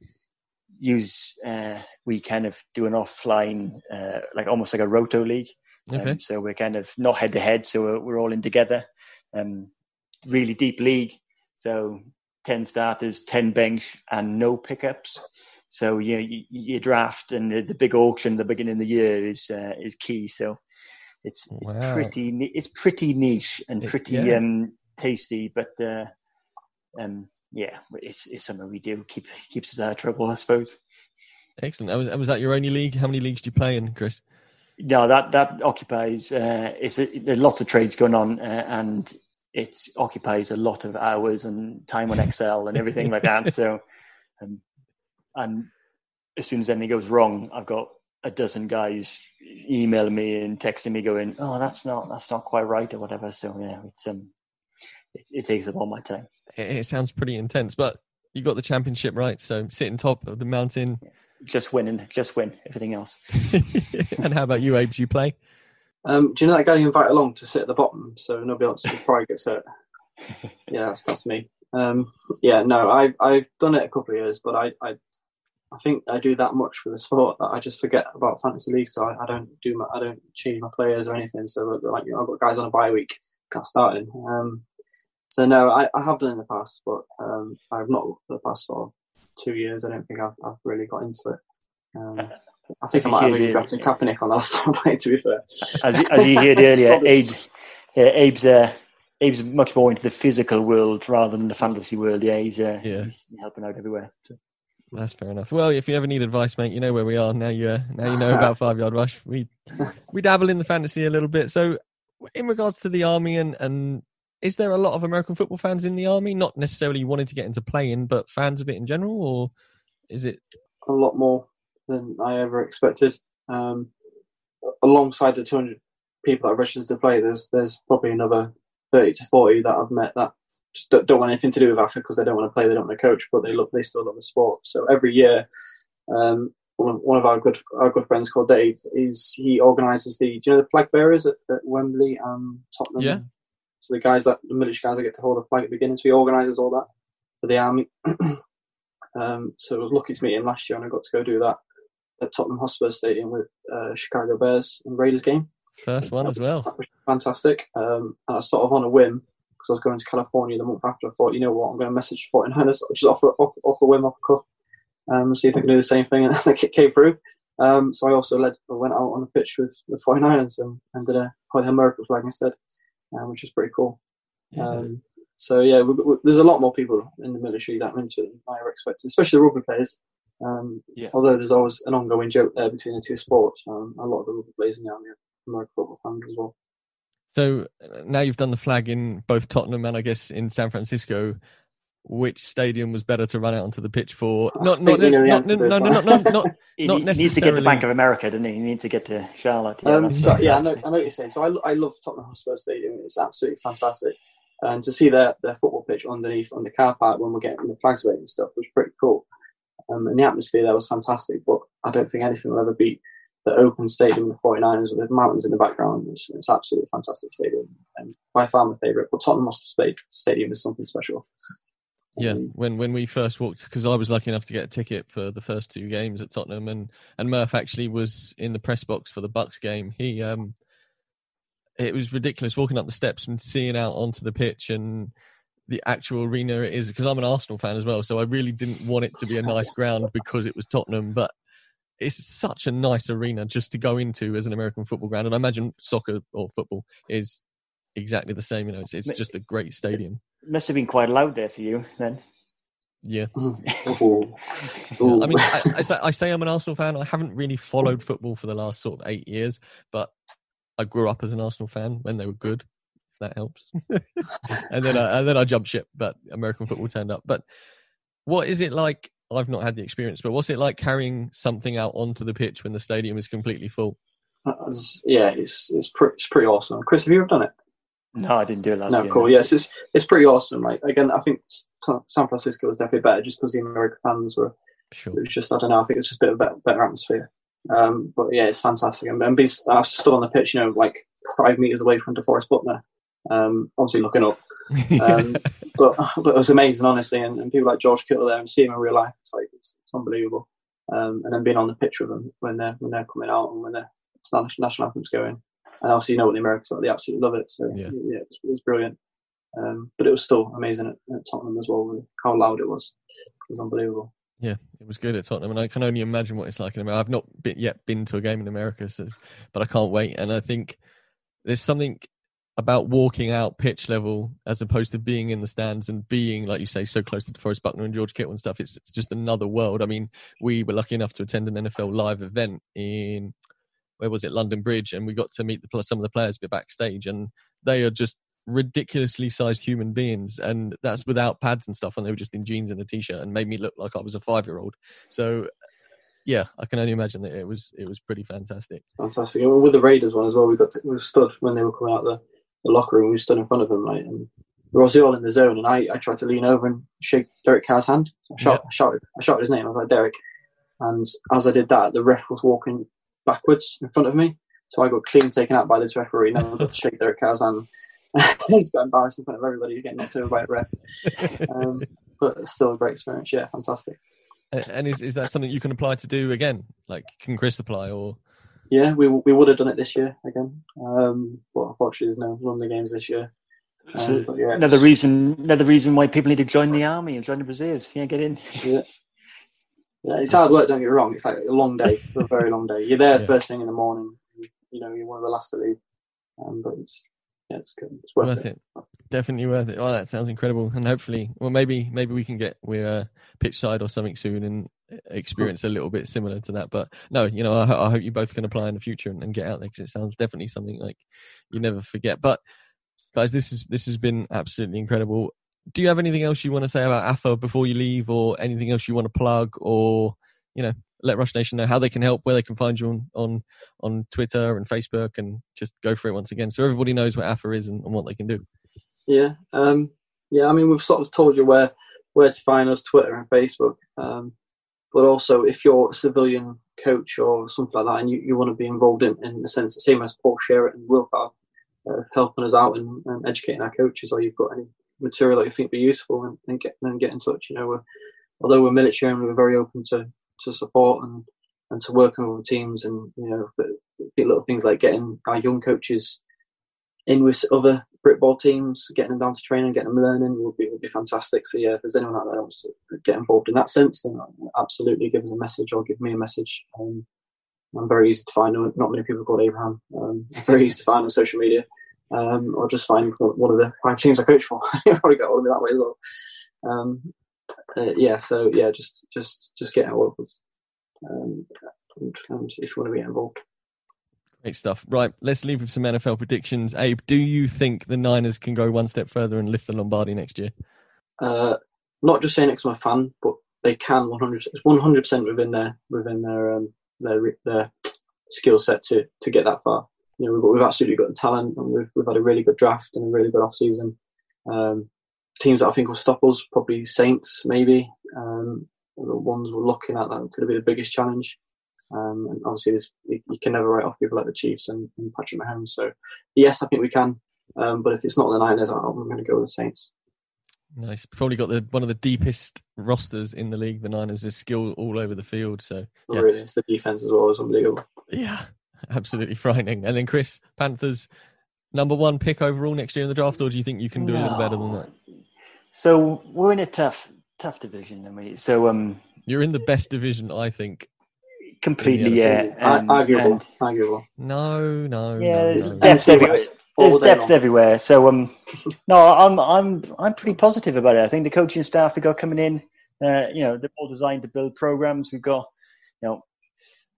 use uh, we kind of do an offline uh, like almost like a roto league. Okay. Um, so we're kind of not head to head, so we're, we're all in together. Um, really deep league. So 10 starters, 10 bench, and no pickups. So you, you, you draft, and the, the big auction at the beginning of the year is uh, is key. So it's it's Wow. pretty it's pretty niche and It- pretty yeah. um, tasty, but uh, um, yeah, it's it's something we do keep keeps us out of trouble, I suppose. Excellent. And was, and was that your only league? How many leagues do you play in, Chris? No, that that occupies. Uh, it's a, there's lots of trades going on, uh, and it occupies a lot of hours and time on Excel and everything like that. *laughs* So, um, and as soon as anything goes wrong, I've got a dozen guys emailing me and texting me, going, "Oh, that's not that's not quite right" or whatever. So yeah, it's um, it, it takes up all my time. It, it sounds pretty intense, but you got the championship right. So sitting top of the mountain. Just winning, just win. Everything else. *laughs* and how about you, Abe? Do you play? Um, do you know that guy you invite along to sit at the bottom so nobody else probably gets hurt? *laughs* yeah, that's that's me. Um, yeah, no, I I've done it a couple of years, but I, I I think I do that much with the sport that I just forget about fantasy league. So I, I don't do my, I don't change my players or anything. So like you know, I've got guys on a bye week, can't start in. Um, so no, I, I have done in the past, but um, I've not for the past sort of two years. I don't think I've, I've really got into it. Um, I think As I you might have heard even it- drafted Kaepernick on the last *laughs* time, right, to be fair. as, as you heard earlier, Abe, yeah, Abe's uh, Abe's much more into the physical world rather than the fantasy world. Yeah, he's uh, Yeah. he's helping out everywhere. So, That's fair enough. Well, if you ever need advice, mate, you know where we are. Now you uh, now you know about *laughs* five yard rush. We we dabble in the fantasy a little bit. So, in regards to the army and and is there a lot of American football fans in the army? Not necessarily wanting to get into playing, but fans of it in general, or is it? a lot more than I ever expected. Um, alongside the 200 people that are registered to play, there's there's probably another 30 to 40 that I've met that just don't, don't want anything to do with AFA because they don't want to play, they don't want to coach, but they love they still love the sport. So every year, um, one of, one of our good our good friends called Dave is he organises the do you know the flag bearers at, at Wembley and Tottenham. Yeah. So the guys that the military guys that get to hold the flag at the beginning, so he organises all that for the army. *clears throat* Um, so I was lucky to meet him last year, and I got to go do that at Tottenham Hotspur Stadium with uh, Chicago Bears and Raiders game. First one as well. Fantastic. Um, and I was sort of on a whim because I was going to California the month after. I thought, you know what, I'm going to message 49ers just off a, off, off a whim, off a cuff, um, see if I can do the same thing. *laughs* And it came through. Um, so I also led, I went out on the pitch with the 49ers and, and did a a miracle flag instead, um, which was pretty cool. Um, so yeah, we, we, there's a lot more people in the military that are into it than I ever expected, especially the rugby players. Um, Yeah. Although there's always an ongoing joke there between the two sports, um, a lot of the rugby players in the army are American football fans as well. So uh, now you've done the flag in both Tottenham and I guess in San Francisco. Which stadium was better to run out onto the pitch for? Not think not we not no, no, no, no, not *laughs* he, not he needs to get to. Bank of America, doesn't he? He needs to get to Charlotte. Yeah, um, so, yeah, I know, I know what you're saying. So I, I love Tottenham Hotspur Stadium. It's absolutely fantastic. And to see their, their football pitch underneath on the car park when we're getting the flags waving and stuff was pretty cool. Um, and the atmosphere there was fantastic. But I don't think anything will ever beat the open stadium the 49ers with the mountains in the background. It's, it's absolutely fantastic stadium. And by far my favourite. But Tottenham Hotspur Stadium is something special. Yeah, when when we first walked, because I was lucky enough to get a ticket for the first two games at Tottenham, and and Murph actually was in the press box for the Bucks game. He um, it was ridiculous walking up the steps and seeing out onto the pitch and the actual arena it is. Because I'm an Arsenal fan as well, so I really didn't want it to be a nice ground because it was Tottenham, but. It's such a nice arena just to go into as an American football ground, and I imagine soccer or football is exactly the same. You know, it's it's just a great stadium. It must have been quite loud there for you then. Yeah. Ooh. *laughs* Yeah, I mean, I, I, say, I say I'm an Arsenal fan. I haven't really followed football for the last sort of eight years, but I grew up as an Arsenal fan when they were good. If that helps. and then I, and then I jumped ship, but American football turned up. But what is it like? I've not had the experience, but what's it like carrying something out onto the pitch when the stadium is completely full? It's- yeah, it's it's pretty, it's pretty awesome. Chris, have you ever done it? No, I didn't do it last no, year. cool. Yes, it's it's pretty awesome. Like again, I think San Francisco was definitely better just because the American fans were. Sure. It was just I don't know. I think it's just a bit of a better, better atmosphere. Um, but yeah, it's fantastic. And, and be, I was stood on the pitch, you know, like five meters away from DeForest Buckner, um, obviously looking up. *laughs* Um, but but it was amazing, honestly. And, and people like George Kittle there and seeing him in real life, it's like it's, it's unbelievable. Um, and then being on the pitch with them when they're when they're coming out and when their national anthem's going. And obviously, you know what the Americans like; they absolutely love it. So Yeah. yeah, it, was, it was brilliant. Um, but it was still amazing at, at Tottenham as well. with How loud it was, it was unbelievable. Yeah, it was good at Tottenham, and I can only imagine what it's like in America. I've not been, yet been to a game in America, so but I can't wait. And I think there's something about walking out pitch level as opposed to being in the stands and being, like you say, so close to DeForest Buckner and George Kittle and stuff. It's, it's just another world. I mean, we were lucky enough to attend an NFL live event in where was it, London Bridge, and we got to meet the some of the players backstage, and they are just ridiculously sized human beings, and that's without pads and stuff, and they were just in jeans and a t-shirt, and made me look like I was a five year old. So, yeah, I can only imagine that it was it was pretty fantastic. Fantastic. And with the Raiders one as well, we got to, we stood when they were coming out the, the locker room. We stood in front of him, right, and we were obviously all in the zone. And I, I tried to lean over and shake Derek Carr's hand. I shot, I shouted, I shouted his name. I was like Derek, and as I did that, the ref was walking backwards in front of me. So I got clean taken out by this referee. Never got to shake Derek Carr's hand. *laughs* He's got embarrassed in front of everybody. He's getting knocked over by a ref. *laughs* Um, but it's still a great experience. Yeah, fantastic. And is is that something you can apply to do again? Like, can Chris apply or? Yeah, we we would have done it this year again. Um, but unfortunately, there's no London games this year. Um, but yeah, another reason, another reason why people need to join the army and join the reserves. Yeah, get in. Yeah. Yeah, it's hard work. Don't get me wrong. It's like a long day, a very long day. You're there Yeah. first thing in the morning. You know, you're one of the last to leave. Um, but it's yeah, it's good. It's worth, worth it. Definitely worth it. Oh, that sounds incredible. And hopefully, well, maybe maybe we can get we're uh, pitch side or something soon and experience a little bit similar to that. But no, you know, I, I hope you both can apply in the future and, and get out there because it sounds definitely something like you never forget. But guys, this is this has been absolutely incredible. Do you have anything else you want to say about AFA before you leave, or anything else you want to plug, or you know, let Rush Nation know how they can help, where they can find you on on, on Twitter and Facebook, and just go for it once again, so everybody knows what AFA is and, and what they can do. Yeah, um, yeah. I mean, we've sort of told you where where to find us, Twitter and Facebook. Um, but also, if you're a civilian coach or something like that, and you, you want to be involved in, in the sense, the same as Paul Sherritt and Will Fab, uh, helping us out and, and educating our coaches, or you've got any material that you think would be useful, and, and get and get in touch. You know, we're, although we're military and we're very open to, to support and, and to working with teams, and you know, little things like getting our young coaches in with other Britball teams, getting them down to training, getting them learning would be would be fantastic. So yeah, if there's anyone out there that wants to get involved in that sense, then absolutely give us a message or give me a message. Um, I'm very easy to find. Not many people called Abraham. Um, very easy to find on social media, um, or just find one of the five teams I coach for. *laughs* you probably get hold of me that way as well. Um, uh, yeah, so yeah, just just just get involved with us, and, and if you want to be involved. Great stuff. Right, let's leave with some NFL predictions. Abe, do you think the Niners can go one step further and lift the Lombardi next year? Uh, not just saying it 'cause I'm a fan, but they can 100 100 percent within their within their um, their their skill set to to get that far. You know, we've, got, we've absolutely got the talent, and we've we've had a really good draft and a really good off season. Um, teams that I think will stop us probably Saints maybe. Um, the ones we're looking at that could be the biggest challenge. Um, and obviously, there's, you, you can never write off people like the Chiefs and, and Patrick Mahomes. So yes, I think we can. Um, but if it's not the Niners, I'm going to go with the Saints. Nice. Probably got the one of the deepest rosters in the league. The Niners is skill all over the field. So yeah, Really, it's the defense as well is unbelievable. yeah, absolutely frightening. And then Chris Panthers number one pick overall next year in the draft, or do you think you can do a little better than that? So we're in a tough, tough division, I mean. So um, You're in the best division, I think. Completely, yeah. And, arguable, and, arguable. No, no. Yeah, there's no. depth everywhere. There's depth everywhere. So, um, *laughs* no, I'm, I'm, I'm pretty positive about it. I think the coaching staff we got coming in, uh, you know, they're all designed to build programs. We've got, you know,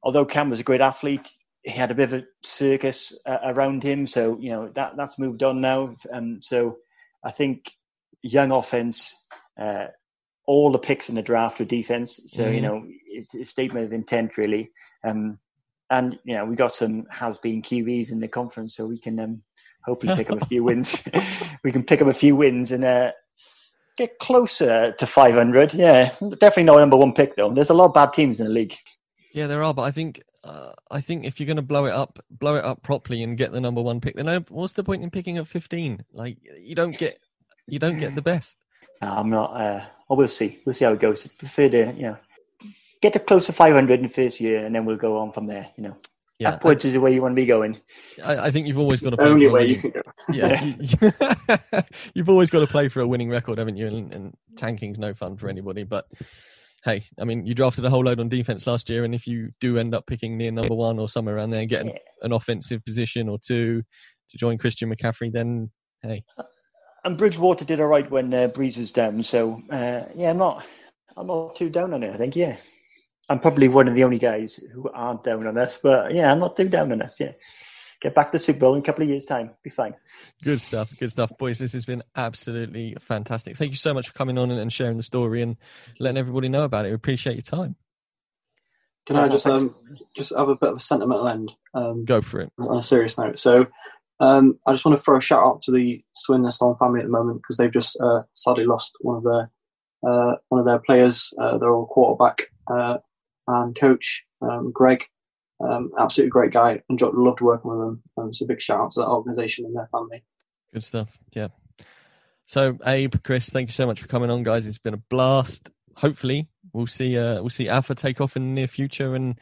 although Cam was a great athlete, he had a bit of a circus uh, around him. So, you know, that that's moved on now. Um, so, I think young offense. Uh, all the picks in the draft were defense. So, mm-hmm. you know, it's a statement of intent, really. Um, and, you know, we got some has been QBs in the conference, so we can um, hopefully pick up a few *laughs* wins. *laughs* we can pick up a few wins and uh, get closer to 500. Yeah, definitely not a number one pick, though. There's a lot of bad teams in the league. Yeah, there are, but I think uh, I think if you're going to blow it up, blow it up properly and get the number one pick, then what's the point in picking up 15? Like you don't get you don't get the best. No, I'm not. Uh, well, we'll see. We'll see how it goes. I prefer to, you know, get to close to 500 in the first year, and then we'll go on from there. You know, yeah, upwards I, is the way you want to be going. I, I think you've always got it's to. The only way you can go. *laughs* Yeah, you, *laughs* you've always got to play for a winning record, haven't you? And, and tanking's no fun for anybody. But hey, I mean, you drafted a whole load on defense last year, and if you do end up picking near number one or somewhere around there, and getting yeah. an offensive position or two to join Christian McCaffrey, then hey and Bridgewater did all right when uh, Brees was down. So uh, yeah, I'm not I'm not too down on it. I think yeah, I'm probably one of the only guys who aren't down on us. But yeah, I'm not too down on us. Yeah, get back to Super Bowl in a couple of years' time. Be fine. Good stuff. Good stuff, boys. This has been absolutely fantastic. Thank you so much for coming on and sharing the story and letting everybody know about it. We appreciate your time. Can I just um just have a bit of a sentimental end? Um, Go for it. On a serious note, so um, I just want to throw a shout out to the Swindon family at the moment because they've just uh, sadly lost one of their uh, one of their players. Uh, their old quarterback uh, and coach, um, Greg. Um, absolutely great guy. and loved working with him. Um, so big shout out to that organisation and their family. Good stuff. Yeah. So Abe, Chris, thank you so much for coming on, guys. It's been a blast. Hopefully, we'll see. Uh, we'll see AFA take off in the near future, and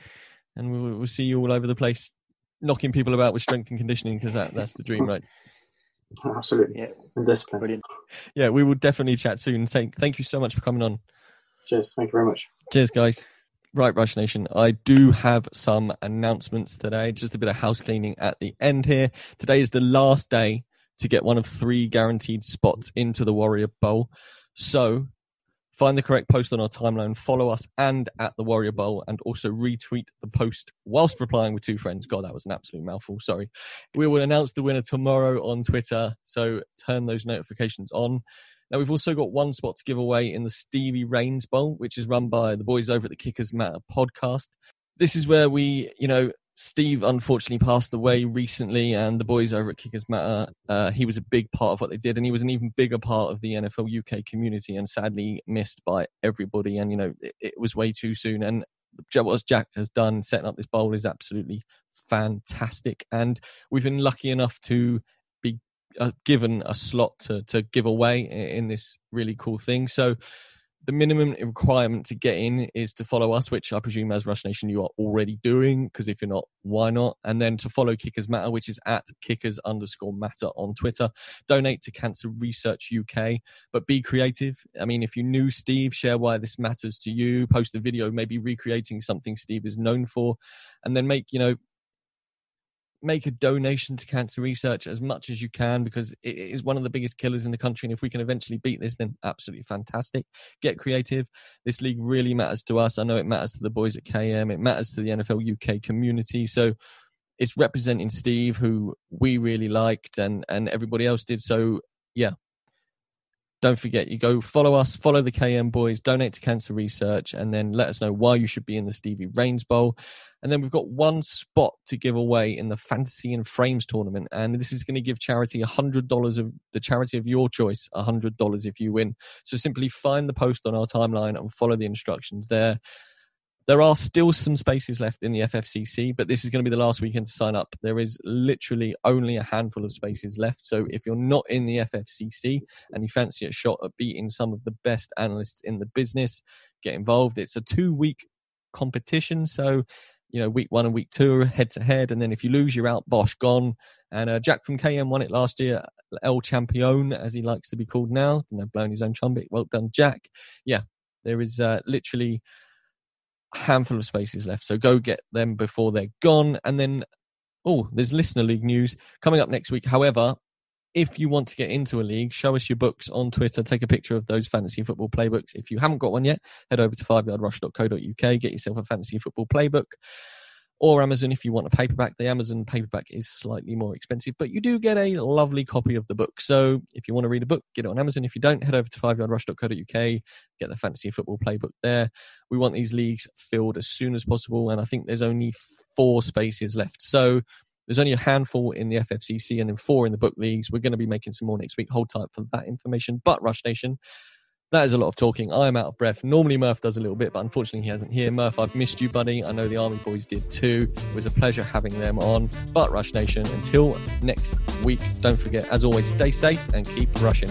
and we'll, we'll see you all over the place knocking people about with strength and conditioning because that, that's the dream, right? *laughs* Absolutely, yeah. And discipline. Brilliant. Yeah, we will definitely chat soon. Thank, thank you so much for coming on. Cheers. Thank you very much. Cheers, guys. Right, Rush Nation, I do have some announcements today. Just a bit of house cleaning at the end here. Today is the last day to get one of three guaranteed spots into the Warrior Bowl. So Find the correct post on our timeline, follow us and at the Warrior Bowl, and also retweet the post whilst replying with two friends. God, that was an absolute mouthful. Sorry. We will announce the winner tomorrow on Twitter, so turn those notifications on. Now, we've also got one spot to give away in the Stevie Rains Bowl, which is run by the boys over at the Kickers Matter podcast. This is where we, you know, Steve unfortunately passed away recently, and the boys over at Kickers Matter, uh, he was a big part of what they did, and he was an even bigger part of the NFL UK community, and sadly missed by everybody. And you know, it, it was way too soon. And what Jack has done setting up this bowl is absolutely fantastic, and we've been lucky enough to be uh, given a slot to to give away in, in this really cool thing. So the minimum requirement to get in is to follow us, which I presume as Rush Nation you are already doing, because if you're not, why not? And then to follow Kickers Matter, which is at kickers underscore matter on Twitter. Donate to Cancer Research UK, but be creative. I mean, if you knew Steve, share why this matters to you, post a video, maybe recreating something Steve is known for, and then make, you know, make a donation to cancer research as much as you can because it is one of the biggest killers in the country. And if we can eventually beat this, then absolutely fantastic. Get creative. This league really matters to us. I know it matters to the boys at KM. It matters to the NFL UK community. So it's representing Steve, who we really liked, and and everybody else did. So yeah, don't forget you go follow us follow the km boys donate to cancer research and then let us know why you should be in the stevie rains bowl. And then we've got one spot to give away in the fantasy and frames tournament and this is going to give charity $100 of the charity of your choice $100 if you win. So simply find the post on our timeline and follow the instructions there there are still some spaces left in the FFCC, but this is going to be the last weekend to sign up. There is literally only a handful of spaces left. So if you're not in the FFCC and you fancy a shot at beating some of the best analysts in the business, get involved. It's a two week competition. So, you know, week one and week two are head to head. And then if you lose, you're out, Bosch gone. And uh, Jack from KM won it last year, El Champion, as he likes to be called now. You know, blowing his own trumpet. Well done, Jack. Yeah, there is uh, literally handful of spaces left. So go get them before they're gone. And then, oh, there's Listener League news coming up next week. However, if you want to get into a league, show us your books on Twitter. Take a picture of those fantasy football playbooks. If you haven't got one yet, head over to fiveyardrush.co.uk, get yourself a fantasy football playbook. Or Amazon if you want a paperback. The Amazon paperback is slightly more expensive, but you do get a lovely copy of the book. So if you want to read a book, get it on Amazon. If you don't, head over to fiveyardrush.co.uk, get the fantasy football playbook there. We want these leagues filled as soon as possible, and I think there's only four spaces left. So there's only a handful in the FFCC and then four in the book leagues. We're going to be making some more next week. Hold tight for that information. But Rush Nation, that is a lot of talking. I am out of breath. Normally Murph does a little bit, but unfortunately he hasn't here. Murph, I've missed you, buddy. I know the Army boys did too. It was a pleasure having them on. But Rush Nation, until next week, don't forget, as always, stay safe and keep rushing.